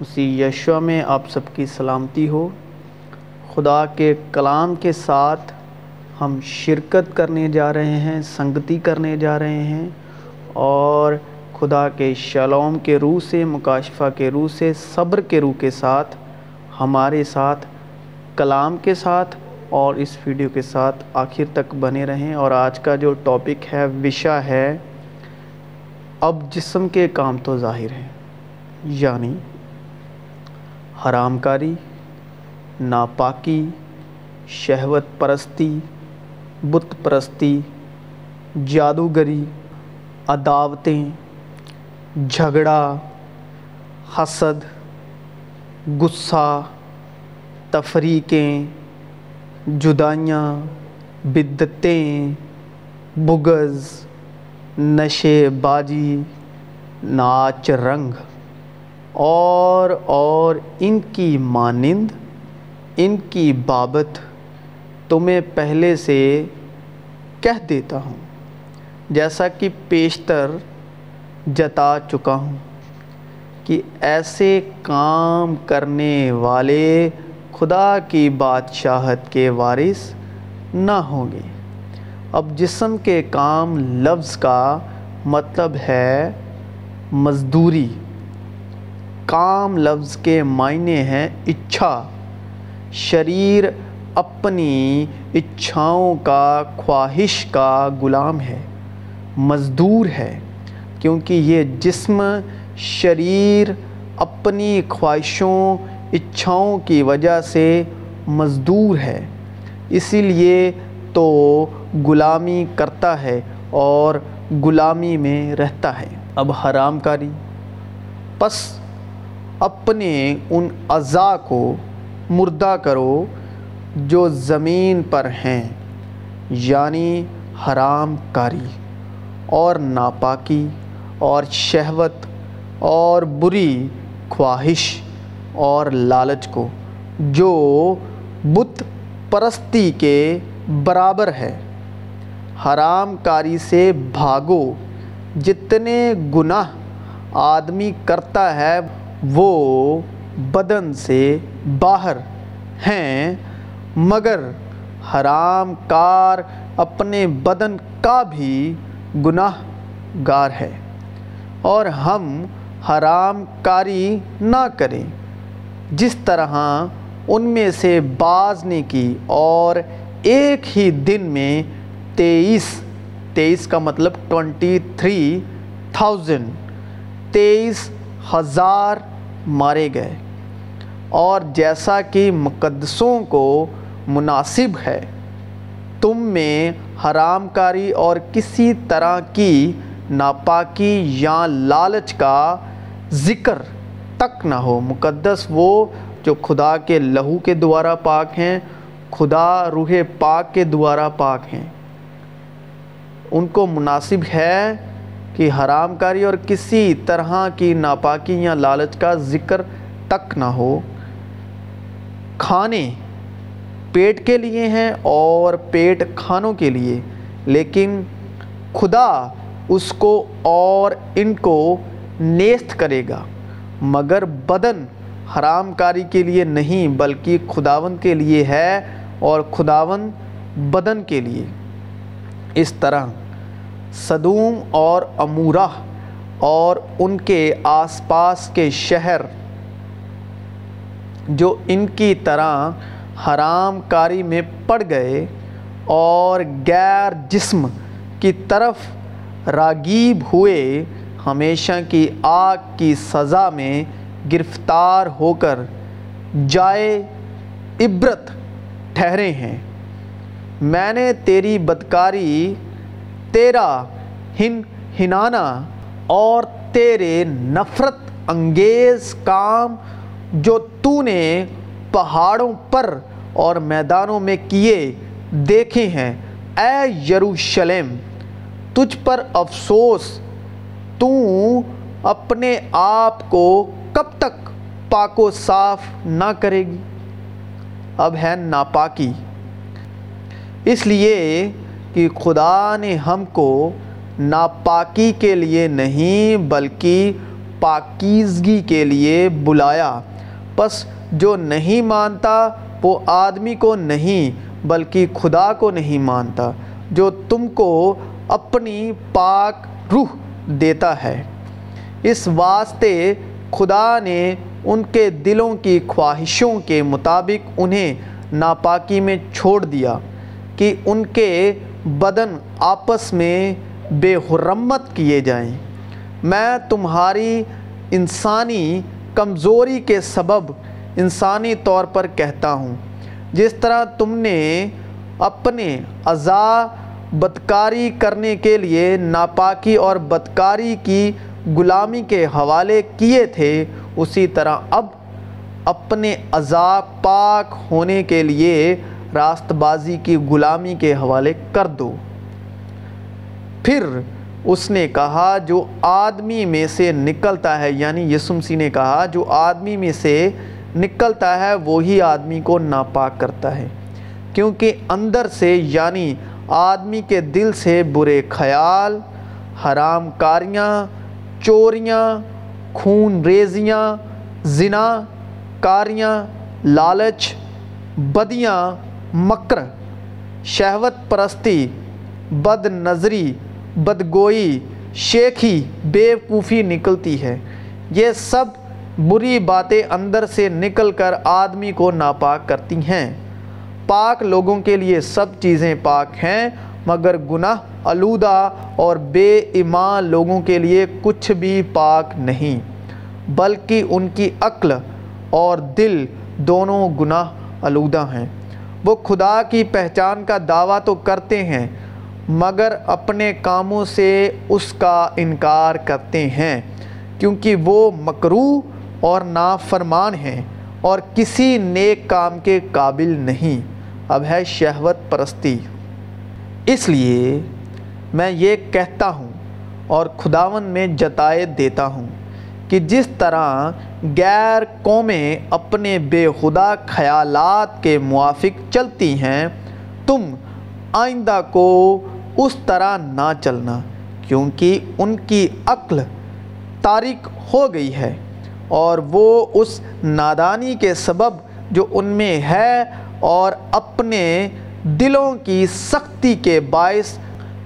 مسیح یشوا میں آپ سب کی سلامتی ہو۔ خدا کے کلام کے ساتھ ہم شرکت کرنے جا رہے ہیں، سنگتی کرنے جا رہے ہیں اور خدا کے شلوم کے روح سے، مکاشفہ کے روح سے، صبر کے روح کے ساتھ، ہمارے ساتھ، کلام کے ساتھ اور اس ویڈیو کے ساتھ آخر تک بنے رہیں۔ اور آج کا جو ٹاپک ہے، وشا ہے، اب جسم کے کام تو ظاہر ہیں یعنی حرام کاری ناپاکی شہوت پرستی بت پرستی جادوگری، عداوتیں، جھگڑا، حسد، غصہ، تفریقیں، جدائیاں، بدتیں، بغض، نشے بازی، ناچ رنگ۔ اور اور ان کی مانند، ان کی بابت تمہیں پہلے سے کہہ دیتا ہوں، جیسا کہ پیشتر جتا چکا ہوں، کہ ایسے کام کرنے والے خدا کی بادشاہت کے وارث نہ ہوں گے۔ اب جسم کے کام لفظ کا مطلب ہے مزدوری۔ کام لفظ کے معنی ہیں اچھا۔ شریر اپنی اچھاؤں کا خواہش کا غلام ہے، مزدور ہے، کیونکہ یہ جسم شریر اپنی خواہشوں، اچھاؤں کی وجہ سے مزدور ہے، اسی لیے تو غلامی کرتا ہے اور غلامی میں رہتا ہے۔ اب حرام کاری۔ پس اپنے ان اعضاء کو مردہ کرو جو زمین پر ہیں یعنی حرام کاری اور ناپاکی اور شہوت اور بری خواہش اور لالچ کو، جو بت پرستی کے برابر ہے۔ حرام کاری سے بھاگو، جتنے گناہ آدمی کرتا ہے وہ بدن سے باہر ہیں، مگر حرام کار اپنے بدن کا بھی گناہ گار ہے۔ اور ہم حرام کاری نہ کریں۔ جس طرح ان میں سے بعض نے کی اور ایک ہی دن میں تیئیس تیئیس کا مطلب ٹونٹی تھری تھاؤزنڈ تیئیس ہزار مارے گئے۔ اور جیسا کہ مقدسوں کو مناسب ہے، تم میں حرام کاری اور کسی طرح کی ناپاکی یا لالچ کا ذکر تک نہ ہو۔ مقدس وہ جو خدا کے لہو کے دوارا پاک ہیں، خدا روح پاک کے دوارا پاک ہیں۔ ان کو مناسب ہے کہ حرام کاری اور کسی طرح کی ناپاکی یا لالچ کا ذکر تک نہ ہو۔ کھانے پیٹ کے لیے ہیں اور پیٹ کھانوں کے لیے، لیکن خدا اس کو اور ان کو نیست کرے گا۔ مگر بدن حرام کاری کے لیے نہیں، بلکہ خداون کے لیے ہے اور خداون بدن کے لیے۔ اس طرح صدوم اور امورہ اور ان کے آس پاس کے شہر جو ان کی طرح حرام کاری میں پڑ گئے اور غیر جسم کی طرف راگیب ہوئے، ہمیشہ کی آگ کی سزا میں گرفتار ہو کر جائے عبرت ٹھہرے ہیں۔ میں نے تیری بدکاری تیرا ہن ہنانا اور تیرے نفرت انگیز کام جو تو نے پہاڑوں پر اور میدانوں میں کیے دیکھے ہیں۔ اے یروشلم، تجھ پر افسوس تو اپنے آپ کو کب تک پاک و صاف نہ کرے گی؟ اب ہے ناپاکی۔ اس لیے کہ خدا نے ہم کو ناپاکی کے لیے نہیں بلکہ پاکیزگی کے لیے بلایا۔ پس جو نہیں مانتا وہ آدمی کو نہیں بلکہ خدا کو نہیں مانتا، جو تم کو اپنی پاک روح دیتا ہے۔ اس واسطے خدا نے ان کے دلوں کی خواہشوں کے مطابق انہیں ناپاکی میں چھوڑ دیا کہ ان کے بدن آپس میں بے حرمت کیے جائیں۔ میں تمہاری انسانی کمزوری کے سبب انسانی طور پر کہتا ہوں۔ جس طرح تم نے اپنے اعضاء بدکاری کرنے کے لیے ناپاکی اور بدکاری کی غلامی کے حوالے کیے تھے، اسی طرح اب اپنے اعضاء پاک ہونے کے لیے راست بازی کی غلامی کے حوالے کر دو۔ پھر اس نے کہا، جو آدمی میں سے نکلتا ہے یعنی یسمسی نے کہا، جو آدمی میں سے نکلتا ہے، وہی آدمی کو ناپاک کرتا ہے۔ کیونکہ اندر سے یعنی آدمی کے دل سے برے خیال، حرام کاریاں، چوریاں، خون ریزیاں، زنا کاریاں، لالچ، بدیاں مکر، شہوت پرستی، بد نظری بدگوئی شیخی بیوقوفی نکلتی ہے۔ یہ سب بری باتیں اندر سے نکل کر آدمی کو ناپاک کرتی ہیں۔ پاک لوگوں کے لیے سب چیزیں پاک ہیں، مگر گناہ، آلودہ اور بے ایمان لوگوں کے لیے کچھ بھی پاک نہیں۔ بلکہ ان کی عقل اور دل دونوں گناہ، آلودہ ہیں۔ وہ خدا کی پہچان کا دعویٰ تو کرتے ہیں، مگر اپنے کاموں سے اس کا انکار کرتے ہیں، کیونکہ وہ مکرو اور نافرمان ہیں اور کسی نیک کام کے قابل نہیں۔ اب ہے شہوت پرستی۔ اس لیے میں یہ کہتا ہوں اور خداون میں جتائے دیتا ہوں۔ کہ جس طرح غیر قومیں اپنے بے خدا خیالات کے موافق چلتی ہیں، تم آئندہ کو اس طرح نہ چلنا، کیونکہ ان کی عقل تاریک ہو گئی ہے اور وہ اس نادانی کے سبب جو ان میں ہے اور اپنے دلوں کی سختی کے باعث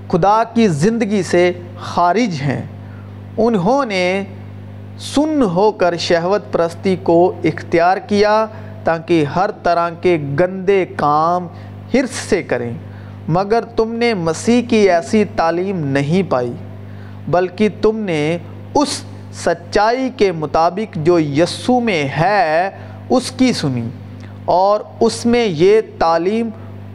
خدا کی زندگی سے خارج ہیں۔ انہوں نے سن ہو کر شہوت پرستی کو اختیار کیا تاکہ ہر طرح کے گندے کام حرص سے کریں۔ مگر تم نے مسیح کی ایسی تعلیم نہیں پائی، بلکہ تم نے اس سچائی کے مطابق جو یسو میں ہے، اس کی سنی۔ اور اس میں یہ تعلیم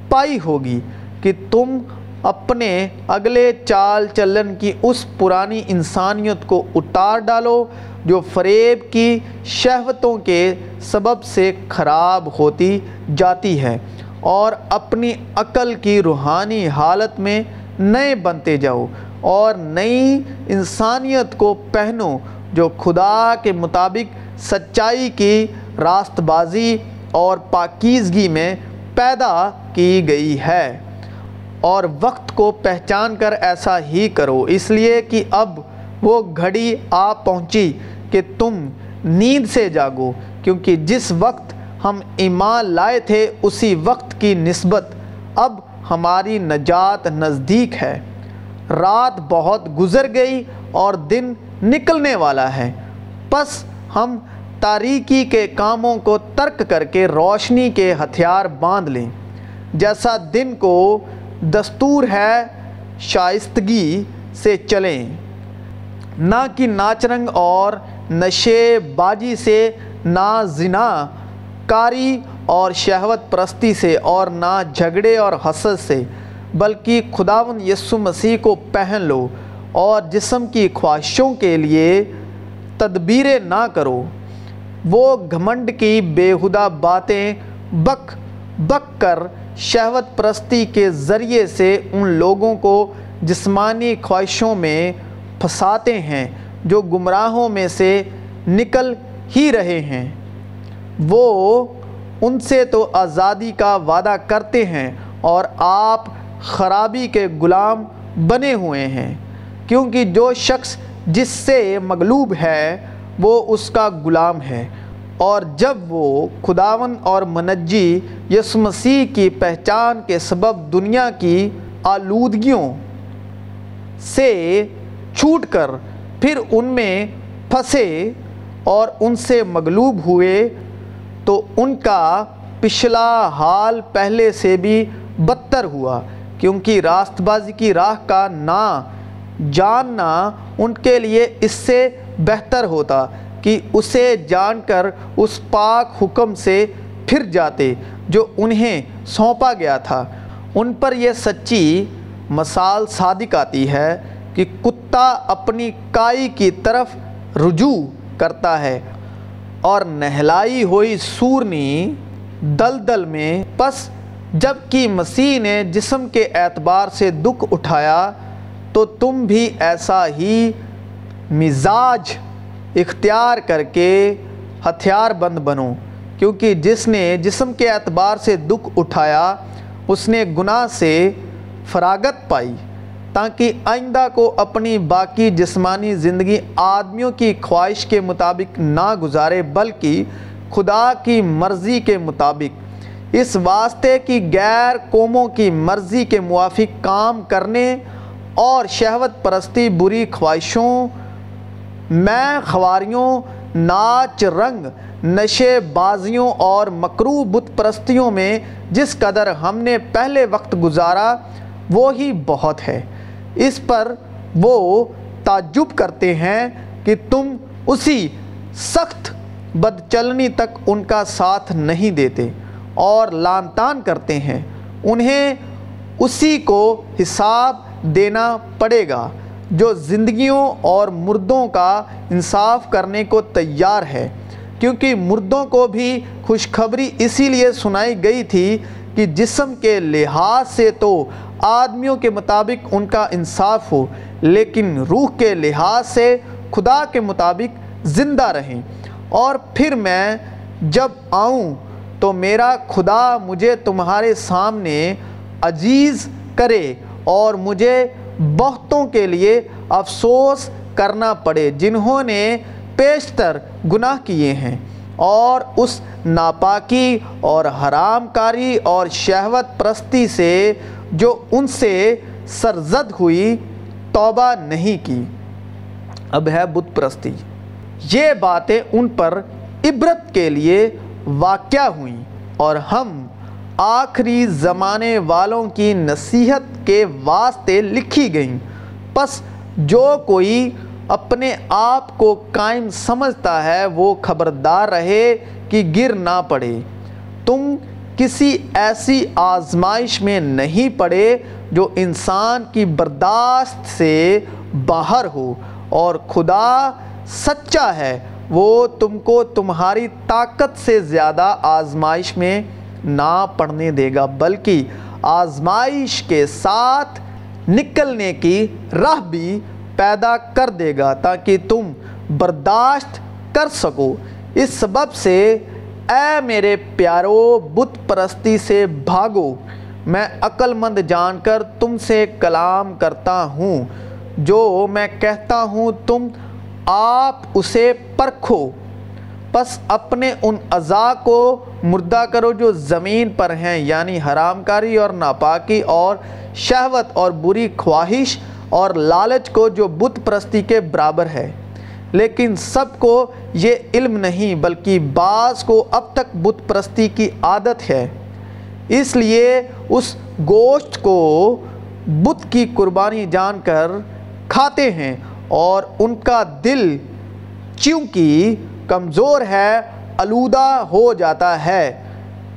پائی ہوگی کہ تم اپنے اگلے چال چلن کی اس پرانی انسانیت کو اتار ڈالو جو فریب کی شہوتوں کے سبب سے خراب ہوتی جاتی ہے اور اپنی عقل کی روحانی حالت میں نئے بنتے جاؤ اور نئی انسانیت کو پہنو جو خدا کے مطابق سچائی کی راست بازی اور پاکیزگی میں پیدا کی گئی ہے اور وقت کو پہچان کر ایسا ہی کرو اس لیے کہ اب وہ گھڑی آ پہنچی کہ تم نیند سے جاگو، کیونکہ جس وقت ہم ایمان لائے تھے، اسی وقت کی نسبت اب ہماری نجات نزدیک ہے۔ رات بہت گزر گئی اور دن نکلنے والا ہے۔ پس ہم تاریکی کے کاموں کو ترک کر کے روشنی کے ہتھیار باندھ لیں۔ جیسا دن کو دستور ہے، شائستگی سے چلیں۔ نہ کہ ناچ رنگ اور نشے بازی سے نہ زنا، کاری اور شہوت پرستی سے اور نہ جھگڑے اور حسد سے، بلکہ خداون یسو مسیح کو پہن لو اور جسم کی خواہشوں کے لیے تدبیریں نہ کرو۔ وہ گھمنڈ کی بےہدہ باتیں بک بک کر شہوت پرستی کے ذریعے سے ان لوگوں کو جسمانی خواہشوں میں پھنساتے ہیں۔ جو گمراہوں میں سے نکل ہی رہے ہیں، وہ ان سے تو آزادی کا وعدہ کرتے ہیں اور آپ خرابی کے غلام بنے ہوئے ہیں۔ کیونکہ جو شخص جس سے مغلوب ہے، وہ اس کا غلام ہے۔ اور جب وہ خداون اور منجی یس مسیح کی پہچان کے سبب دنیا کی آلودگیوں سے چھوٹ کر پھر ان میں پھنسے اور ان سے مغلوب ہوئے تو ان کا پچھلا حال پہلے سے بھی بدتر ہوا، کیونکہ راست بازی کی راہ کا نہ جاننا ان کے لیے اس سے بہتر ہوتا کہ اسے جان کر اس پاک حکم سے پھر جاتے جو انہیں سونپا گیا تھا۔ ان پر یہ سچی مثال صادق آتی ہے۔ کہ کتا اپنی کائی کی طرف رجوع کرتا ہے اور نہلائی ہوئی سورنی دلدل میں پس جبکہ مسیح نے جسم کے اعتبار سے دکھ اٹھایا تو تم بھی ایسا ہی مزاج اختیار کر کے ہتھیار بند بنو، کیونکہ جس نے جسم کے اعتبار سے دکھ اٹھایا، اس نے گناہ سے فراغت پائی۔ تاکہ آئندہ کو اپنی باقی جسمانی زندگی آدمیوں کی خواہش کے مطابق نہ گزارے، بلکہ خدا کی مرضی کے مطابق۔ اس واسطے کی غیر قوموں کی مرضی کے موافق کام کرنے اور شہوت پرستی بری خواہشوں، میں خواریوں، ناچ رنگ، نشے بازیوں اور مکرو بت پرستیوں میں جس قدر ہم نے پہلے وقت گزارا، وہی بہت ہے۔ اس پر وہ تعجب کرتے ہیں کہ تم اسی سخت بد چلنی تک ان کا ساتھ نہیں دیتے اور لان تان کرتے ہیں۔ انہیں اسی کو حساب دینا پڑے گا جو زندگیوں اور مردوں کا انصاف کرنے کو تیار ہے۔ کیونکہ مردوں کو بھی خوشخبری اسی لیے سنائی گئی تھی کہ جسم کے لحاظ سے تو آدمیوں کے مطابق ان کا انصاف ہو، لیکن روح کے لحاظ سے خدا کے مطابق زندہ رہیں۔ اور پھر میں جب آؤں تو میرا خدا مجھے تمہارے سامنے عزیز کرے اور مجھے بہتوں کے لیے افسوس کرنا پڑے، جنہوں نے پیشتر گناہ کیے ہیں۔ اور اس ناپاکی اور حرام کاری اور شہوت پرستی سے جو ان سے سرزد ہوئی توبہ نہیں کی۔ اب ہے بت پرستی۔ یہ باتیں ان پر عبرت کے لیے واقع ہوئیں اور ہم آخری زمانے والوں کی نصیحت کے واسطے لکھی گئیں۔ پس جو کوئی اپنے آپ کو قائم سمجھتا ہے وہ خبردار رہے کہ گر نہ پڑے۔ تم کسی ایسی آزمائش میں نہیں پڑے جو انسان کی برداشت سے باہر ہو اور خدا سچا ہے، وہ تم کو تمہاری طاقت سے زیادہ آزمائش میں نہ پڑھنے دے گا، بلکہ آزمائش کے ساتھ نکلنے کی راہ بھی پیدا کر دے گا تاکہ تم برداشت کر سکو۔ اس سبب سے اے میرے پیارو بت پرستی سے بھاگو، میں عقل مند جان کر تم سے کلام کرتا ہوں۔ جو میں کہتا ہوں، تم آپ اسے پرکھو۔ پس اپنے ان اعضاء کو مردہ کرو جو زمین پر ہیں یعنی حرام کاری اور ناپاکی اور شہوت اور بری خواہش اور لالچ کو جو بت پرستی کے برابر ہے۔ لیکن سب کو یہ علم نہیں بلکہ بعض کو اب تک بت پرستی کی عادت ہے۔ اس لیے اس گوشت کو بت کی قربانی جان کر کھاتے ہیں اور ان کا دل چونکہ کمزور ہے، آلودہ ہو جاتا ہے۔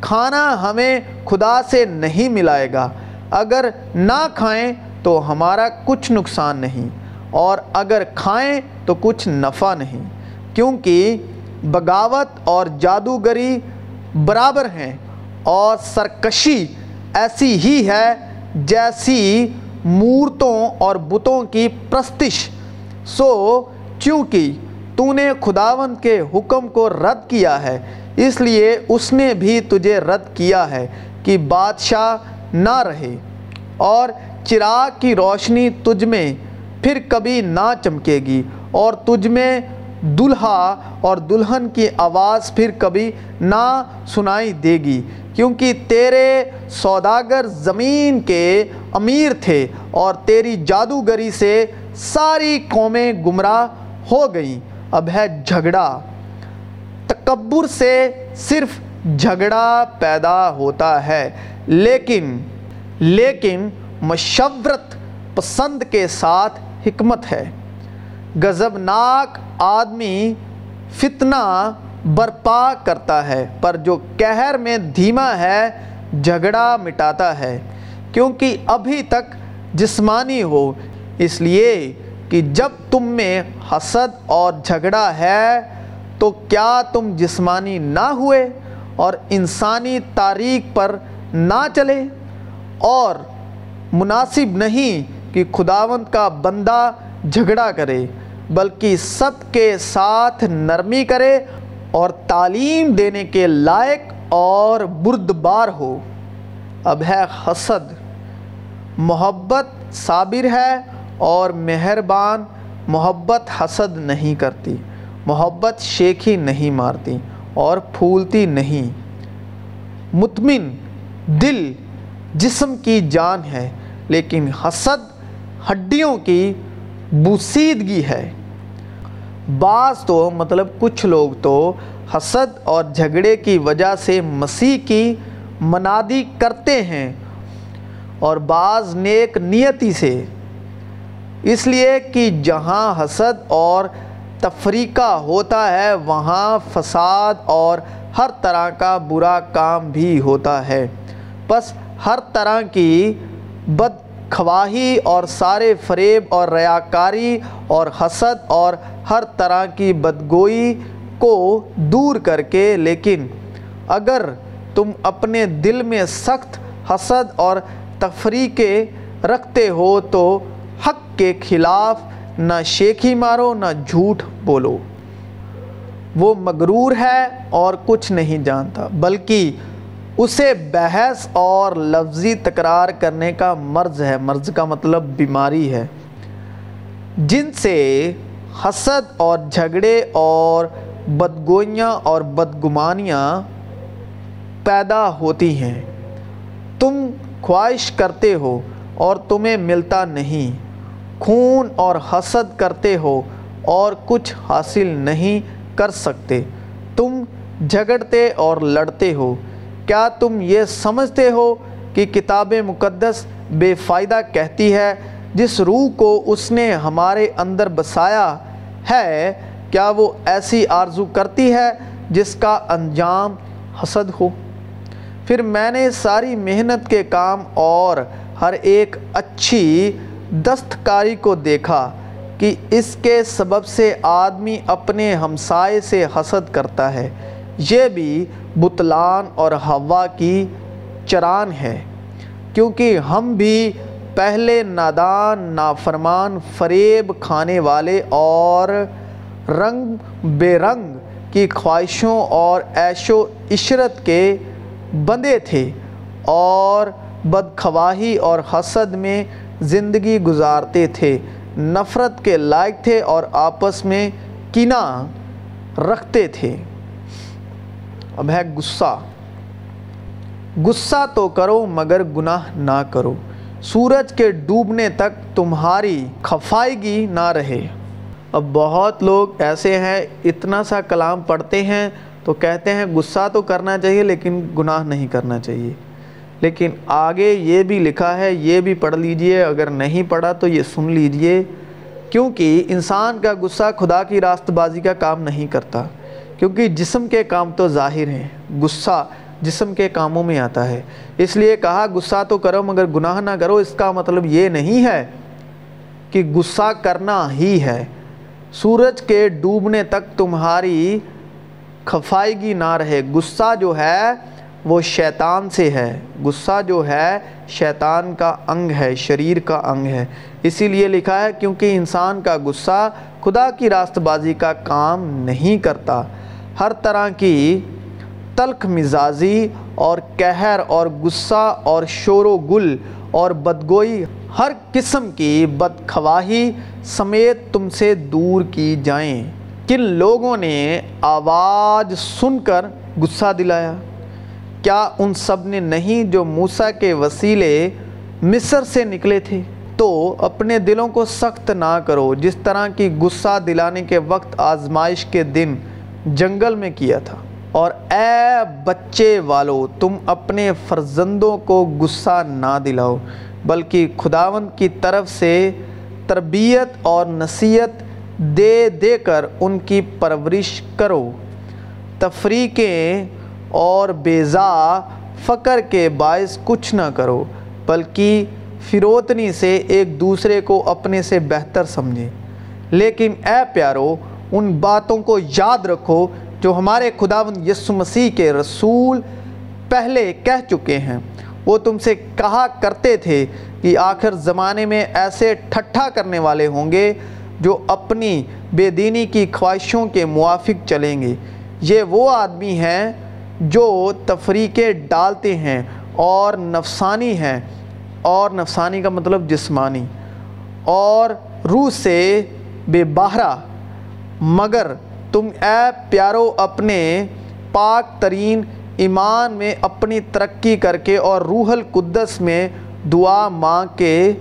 کھانا ہمیں خدا سے نہیں ملائے گا۔ اگر نہ کھائیں تو ہمارا کچھ نقصان نہیں۔ اور اگر کھائیں تو کچھ نفع نہیں، کیونکہ بغاوت اور جادوگری برابر ہیں اور سرکشی ایسی ہی ہے جیسی مورتوں اور بتوں کی پرستش۔ سو چونکہ تو نے خداون کے حکم کو رد کیا ہے، اس لیے اس نے بھی تجھے رد کیا ہے کہ بادشاہ نہ رہے۔ اور چراغ کی روشنی تجھ میں پھر کبھی نہ چمکے گی اور تجھ میں دلہا اور دلہن کی آواز پھر کبھی نہ سنائی دے گی، کیونکہ تیرے سوداگر زمین کے امیر تھے اور تیری جادوگری سے ساری قومیں گمراہ ہو گئیں۔ اب ہے جھگڑا۔ تکبر سے صرف جھگڑا پیدا ہوتا ہے، لیکن لیکن مشورت پسند کے ساتھ حکمت ہے۔ غضبناک آدمی فتنہ برپا کرتا ہے، پر جو قہر میں دھیما ہے، جھگڑا مٹاتا ہے۔ کیونکہ ابھی تک جسمانی ہو، اس لیے کہ جب تم میں حسد اور جھگڑا ہے، تو کیا تم جسمانی نہ ہوئے اور انسانی تاریخ پر نہ چلے؟ اور مناسب نہیں کہ خداوند کا بندہ جھگڑا کرے، بلکہ سب کے ساتھ نرمی کرے اور تعلیم دینے کے لائق اور بردبار ہو۔ اب ہے حسد۔ محبت صابر ہے اور مہربان، محبت حسد نہیں کرتی۔ محبت شیخی نہیں مارتی اور پھولتی نہیں۔ مطمئن دل جسم کی جان ہے، لیکن حسد ہڈیوں کی بوسیدگی ہے۔ بعض تو مطلب کچھ لوگ تو حسد اور جھگڑے کی وجہ سے مسیح کی منادی کرتے ہیں اور بعض نیک نیتی سے۔ اس لیے کہ جہاں حسد اور تفریقہ ہوتا ہے، وہاں فساد اور ہر طرح کا برا کام بھی ہوتا ہے۔ بس ہر طرح کی بد خواہی اور سارے فریب اور ریاکاری اور حسد اور ہر طرح کی بدگوئی کو دور کر کے، لیکن اگر تم اپنے دل میں سخت حسد اور تفریقے رکھتے ہو تو حق کے خلاف نہ شیخی مارو، نہ جھوٹ بولو۔ وہ مغرور ہے اور کچھ نہیں جانتا، بلکہ اسے بحث اور لفظی تکرار کرنے کا مرض ہے۔ مرض کا مطلب بیماری ہے۔ جن سے حسد اور جھگڑے اور بدگوئیاں اور بدگمانیاں پیدا ہوتی ہیں۔ تم خواہش کرتے ہو اور تمہیں ملتا نہیں۔ خون اور حسد کرتے ہو اور کچھ حاصل نہیں کر سکتے۔ تم جھگڑتے اور لڑتے ہو۔ کیا تم یہ سمجھتے ہو کہ کتاب مقدس بے فائدہ کہتی ہے جس روح کو اس نے ہمارے اندر بسایا ہے؟ کیا وہ ایسی آرزو کرتی ہے جس کا انجام حسد ہو؟ پھر میں نے ساری محنت کے کام اور ہر ایک اچھی دستکاری کو دیکھا کہ اس کے سبب سے آدمی اپنے ہمسائے سے حسد کرتا ہے۔ یہ بھی بطلان اور ہوا کی چران ہے، کیونکہ ہم بھی پہلے نادان، نافرمان، فریب کھانے والے اور رنگ بے رنگ کی خواہشوں اور عیش و عشرت کے بندے تھے اور بدخواہی اور حسد میں زندگی گزارتے تھے۔ نفرت کے لائق تھے اور آپس میں کینہ رکھتے تھے۔ اب ہے غصہ۔ غصہ تو کرو مگر گناہ نہ کرو۔ سورج کے ڈوبنے تک تمہاری خفائیگی نہ رہے۔ اب بہت لوگ ایسے ہیں، اتنا سا کلام پڑھتے ہیں تو کہتے ہیں غصہ تو کرنا چاہیے لیکن گناہ نہیں کرنا چاہیے۔ لیکن آگے یہ بھی لکھا ہے، یہ بھی پڑھ لیجیے، اگر نہیں پڑھا تو یہ سن لیجیے۔ کیونکہ انسان کا غصہ خدا کی راست بازی کا کام نہیں کرتا۔ کیونکہ جسم کے کام تو ظاہر ہیں، غصہ جسم کے کاموں میں آتا ہے۔ اس لیے کہا، غصہ تو کرو مگر گناہ نہ کرو۔ اس کا مطلب یہ نہیں ہے کہ غصہ کرنا ہی ہے۔ سورج کے ڈوبنے تک تمہاری خفائیگی نہ رہے۔ غصہ جو ہے، وہ شیطان سے ہے۔ غصہ جو ہے، شیطان کا انگ ہے، شریر کا انگ ہے۔ اسی لیے لکھا ہے، کیونکہ انسان کا غصہ خدا کی راست بازی کا کام نہیں کرتا۔ ہر طرح کی تلخ مزاجی اور قہر اور غصہ اور شور و گل اور بدگوئی ہر قسم کی بدخواہی سمیت تم سے دور کی جائیں۔ کن لوگوں نے آواز سن کر غصہ دلایا؟ کیا ان سب نے نہیں جو موسیٰ کے وسیلے مصر سے نکلے تھے؟ تو اپنے دلوں کو سخت نہ کرو، جس طرح کی غصہ دلانے کے وقت آزمائش کے دن جنگل میں کیا تھا۔ اور اے بچے والو، تم اپنے فرزندوں کو غصہ نہ دلاؤ، بلکہ خداوند کی طرف سے تربیت اور نصیحت دے دے کر ان کی پرورش کرو۔ تفریقیں اور بیزا فقر کے باعث کچھ نہ کرو، بلکہ فروتنی سے ایک دوسرے کو اپنے سے بہتر سمجھیں۔ لیکن اے پیارو ان باتوں کو یاد رکھو جو ہمارے خداوند یسو مسیح کے رسول پہلے کہہ چکے ہیں۔ وہ تم سے کہا کرتے تھے کہ آخر زمانے میں ایسے ٹھٹھا کرنے والے ہوں گے جو اپنی بے دینی کی خواہشوں کے موافق چلیں گے۔ یہ وہ آدمی ہیں جو تفریقیں ڈالتے ہیں اور نفسانی ہیں۔ اور نفسانی کا مطلب جسمانی۔ اور روح سے بے باہرہ مگر تم اے پیارو اپنے پاک ترین ایمان میں اپنی ترقی کر کے اور روح القدس میں دعا مانگ کے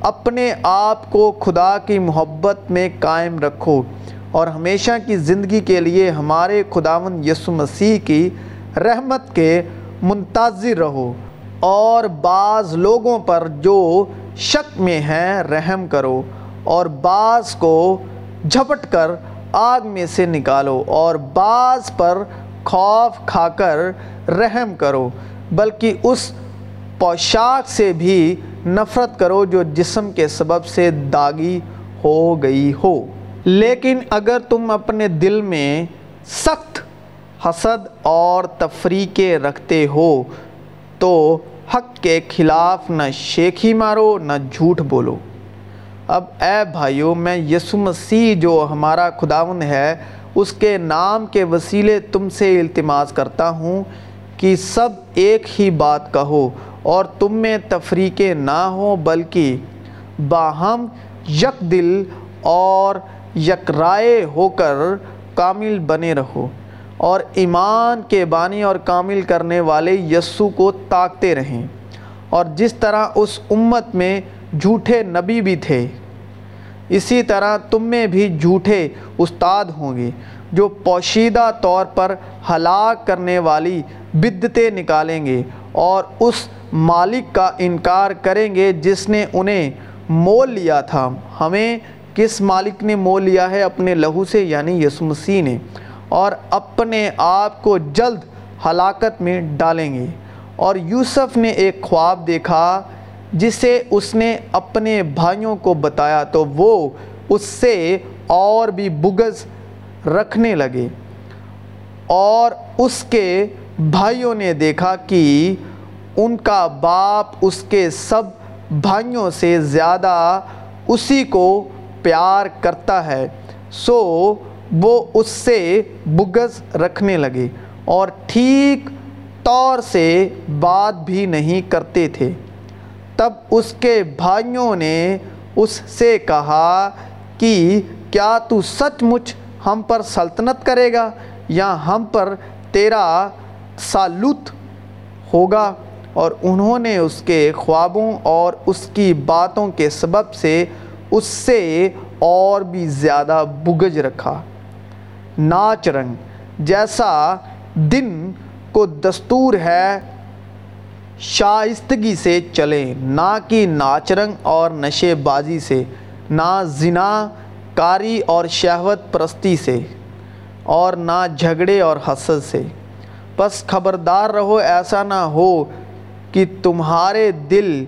اپنے آپ کو خدا کی محبت میں قائم رکھو اور ہمیشہ کی زندگی کے لیے ہمارے خداون یسو مسیح کی رحمت کے منتظر رہو اور بعض لوگوں پر جو شک میں ہیں رحم کرو اور بعض کو جھپٹ کر آگ میں سے نکالو اور بعض پر خوف کھا کر رحم کرو، بلکہ اس پوشاک سے بھی نفرت کرو جو جسم کے سبب سے داغی ہو گئی ہو۔ لیکن اگر تم اپنے دل میں سخت حسد اور تفریقے رکھتے ہو تو حق کے خلاف نہ شیخی مارو، نہ جھوٹ بولو۔ اب اے بھائیو، میں یسو مسیح جو ہمارا خداون ہے، اس کے نام کے وسیلے تم سے التماس کرتا ہوں کہ سب ایک ہی بات کہو اور تم میں تفریقیں نہ ہوں، بلکہ باہم یک دل اور یک رائے ہو کر کامل بنے رہو اور ایمان کے بانی اور کامل کرنے والے یسو کو طاقتے رہیں۔ اور جس طرح اس امت میں جھوٹے نبی بھی تھے اسی طرح تم میں بھی جھوٹے استاد ہوں گے جو پوشیدہ طور پر ہلاک کرنے والی بدتیں نکالیں گے اور اس مالک کا انکار کریں گے جس نے انہیں مول لیا تھا۔ ہمیں کس مالک نے مول لیا ہے؟ اپنے لہو سے یعنی یسو مسیح نے۔ اور اپنے آپ کو جلد ہلاکت میں ڈالیں گے۔ اور یوسف نے ایک خواب دیکھا۔ جسے اس نے اپنے بھائیوں کو بتایا تو وہ اس سے اور بھی بغض رکھنے لگے۔ اور اس کے بھائیوں نے دیکھا کہ ان کا باپ اس کے سب بھائیوں سے زیادہ اسی کو پیار کرتا ہے، سو وہ اس سے بغض رکھنے لگے۔ اور ٹھیک طور سے بات بھی نہیں کرتے تھے۔ تب اس کے بھائیوں نے اس سے کہا کہ کیا تو سچ مچ ہم پر سلطنت کرے گا یا ہم پر تیرا سالوت ہوگا؟ اور انہوں نے اس کے خوابوں اور اس کی باتوں کے سبب سے اس سے اور بھی زیادہ بگج رکھا۔ ناچ رنگ جیسا دن کو دستور ہے شائستگی سے چلیں، نہ کہ ناچ رنگ اور نشے بازی سے، نہ زنا، کاری اور شہوت پرستی سے، اور نہ جھگڑے اور حسد سے۔ بس خبردار رہو، ایسا نہ ہو کہ تمہارے دل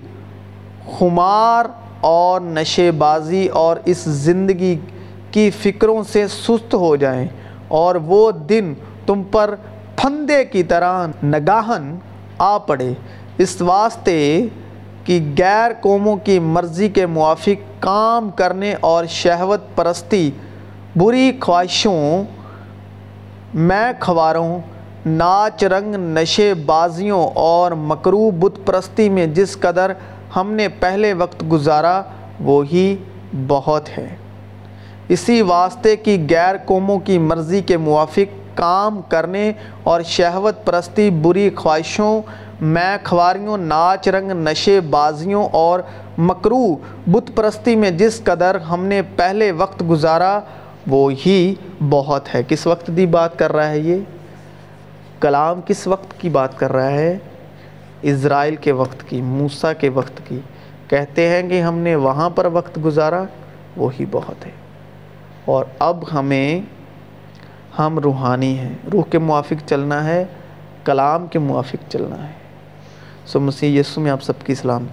خمار اور نشے بازی اور اس زندگی کی فکروں سے سست ہو جائیں، اور وہ دن تم پر پھندے کی طرح نگاہن۔ آ پڑے۔ اس واسطے کہ غیر قوموں کی مرضی کے موافق کام کرنے اور شہوت پرستی بری خواہشوں میں خواروں ناچ رنگ نشے بازیوں اور مکرو بت پرستی میں جس قدر ہم نے پہلے وقت گزارا، وہی بہت ہے۔ اسی واسطے کی غیر قوموں کی مرضی کے موافق کام کرنے اور شہوت پرستی بری خواہشوں، میں خواریوں ناچ رنگ، نشے بازیوں اور مکرو بت پرستی میں جس قدر ہم نے پہلے وقت گزارا، وہ ہی بہت ہے۔ کس وقت دی بات کر رہا ہے یہ؟ کلام کس وقت کی بات کر رہا ہے؟ اسرائیل کے وقت کی، موسیٰ کے وقت کی۔ کہتے ہیں کہ ہم نے وہاں پر وقت گزارا وہی بہت ہے۔ اور اب ہمیں ہم روحانی ہیں۔ روح کے موافق چلنا ہے، کلام کے موافق چلنا ہے۔ سو مسیح یسو میں آپ سب کی سلامتی۔